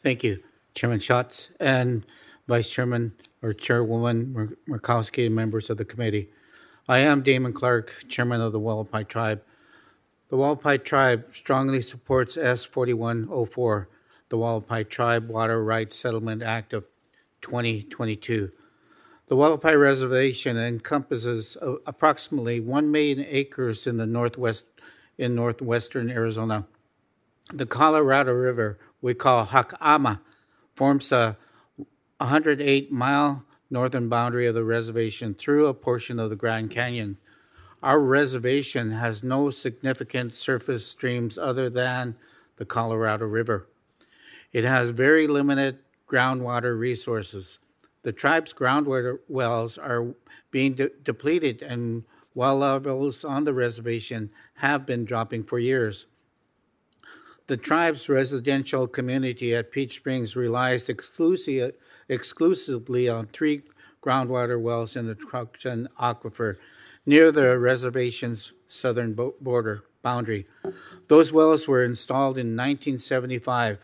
Thank you, Chairman Schatz and Vice Chairman or Chairwoman Murkowski and members of the committee. I am Damon Clarke, Chairman of the Hualapai Tribe. The Hualapai Tribe strongly supports S 4104, the Hualapai Tribe Water Rights Settlement Act of 2022. The Hualapai Reservation encompasses approximately 1 million acres in the northwest in northwestern Arizona. The Colorado River, we call Hakama, forms the 108 mile northern boundary of the reservation through a portion of the Grand Canyon. Our reservation has no significant surface streams other than the Colorado River. It has very limited groundwater resources. The tribe's groundwater wells are being de- depleted, and well levels on the reservation have been dropping for years. The tribe's residential community at Peach Springs relies exclusive, exclusively on three groundwater wells in the Truxton Aquifer near the reservation's southern border boundary. Those wells were installed in 1975.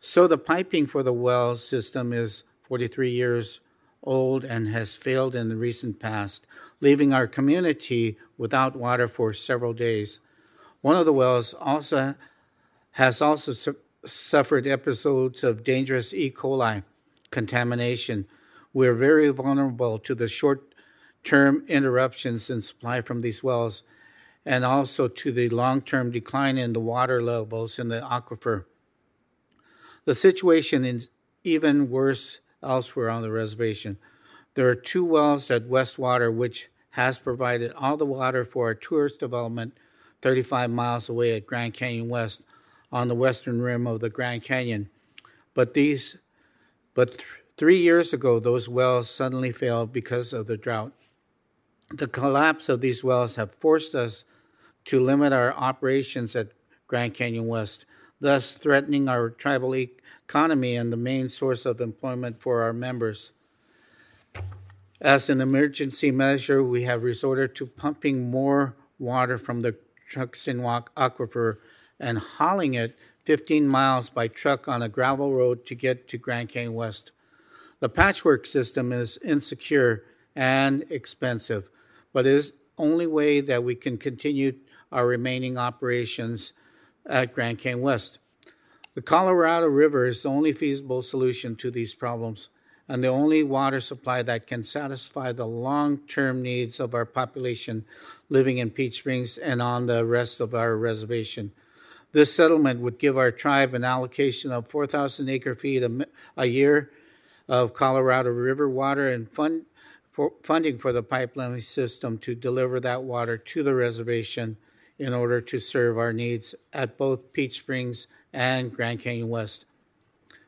So the piping for the well system is 43 years old and has failed in the recent past, leaving our community without water for several days. One of the wells also has also su- suffered episodes of dangerous E. coli contamination. We're very vulnerable to the short term interruptions in supply from these wells and also to the long term decline in the water levels in the aquifer. The situation is even worse elsewhere on the reservation. There are two wells at Westwater, which has provided all the water for our tourist development 35 miles away at Grand Canyon West on the western rim of the Grand Canyon. But these, but th- three years ago, those wells suddenly failed because of the drought. The collapse of these wells have forced us to limit our operations at Grand Canyon West, thus threatening our tribal economy and the main source of employment for our members. As an emergency measure, we have resorted to pumping more water from the Truxton Aquifer and hauling it 15 miles by truck on a gravel road to get to Grand Canyon West. The patchwork system is insecure and expensive, but is the only way that we can continue our remaining operations at Grand Canyon West. The Colorado River is the only feasible solution to these problems and the only water supply that can satisfy the long term needs of our population living in Peach Springs and on the rest of our reservation. This settlement would give our tribe an allocation of 4,000 acre feet a, a year of Colorado River water and fund, for, funding for the pipeline system to deliver that water to the reservation in order to serve our needs at both Peach Springs and Grand Canyon West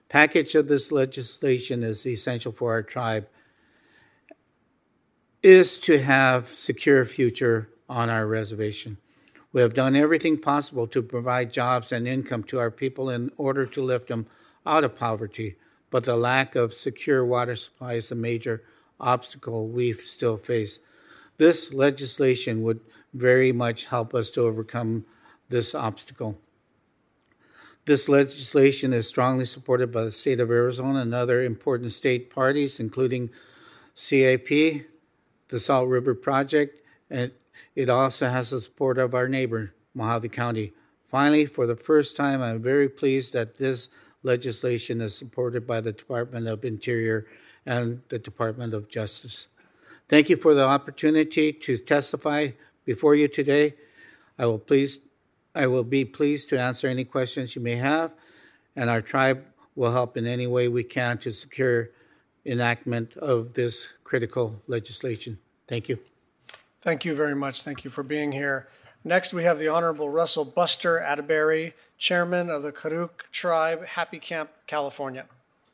package of this legislation is essential for our tribe is to have secure future on our reservation. We have done everything possible to provide jobs and income to our people in order to lift them out of poverty, but the lack of secure water supply is a major obstacle we still face. This legislation would very much help us to overcome this obstacle. This legislation is strongly supported by the state of Arizona and other important state parties, including CAP, the Salt River Project, and it also has the support of our neighbor, Mohave County. Finally, for the first time, I'm very pleased that this legislation is supported by the Department of Interior and the Department of Justice. Thank you for the opportunity to testify before you today. I will please I will be pleased to answer any questions you may have, and our tribe will help in any way we can to secure enactment of this critical legislation. Thank you. Thank you very much. Thank you for being here. Next, we have the Honorable Russell Buster Attebery, Chairman of the Karuk Tribe, Happy Camp, California.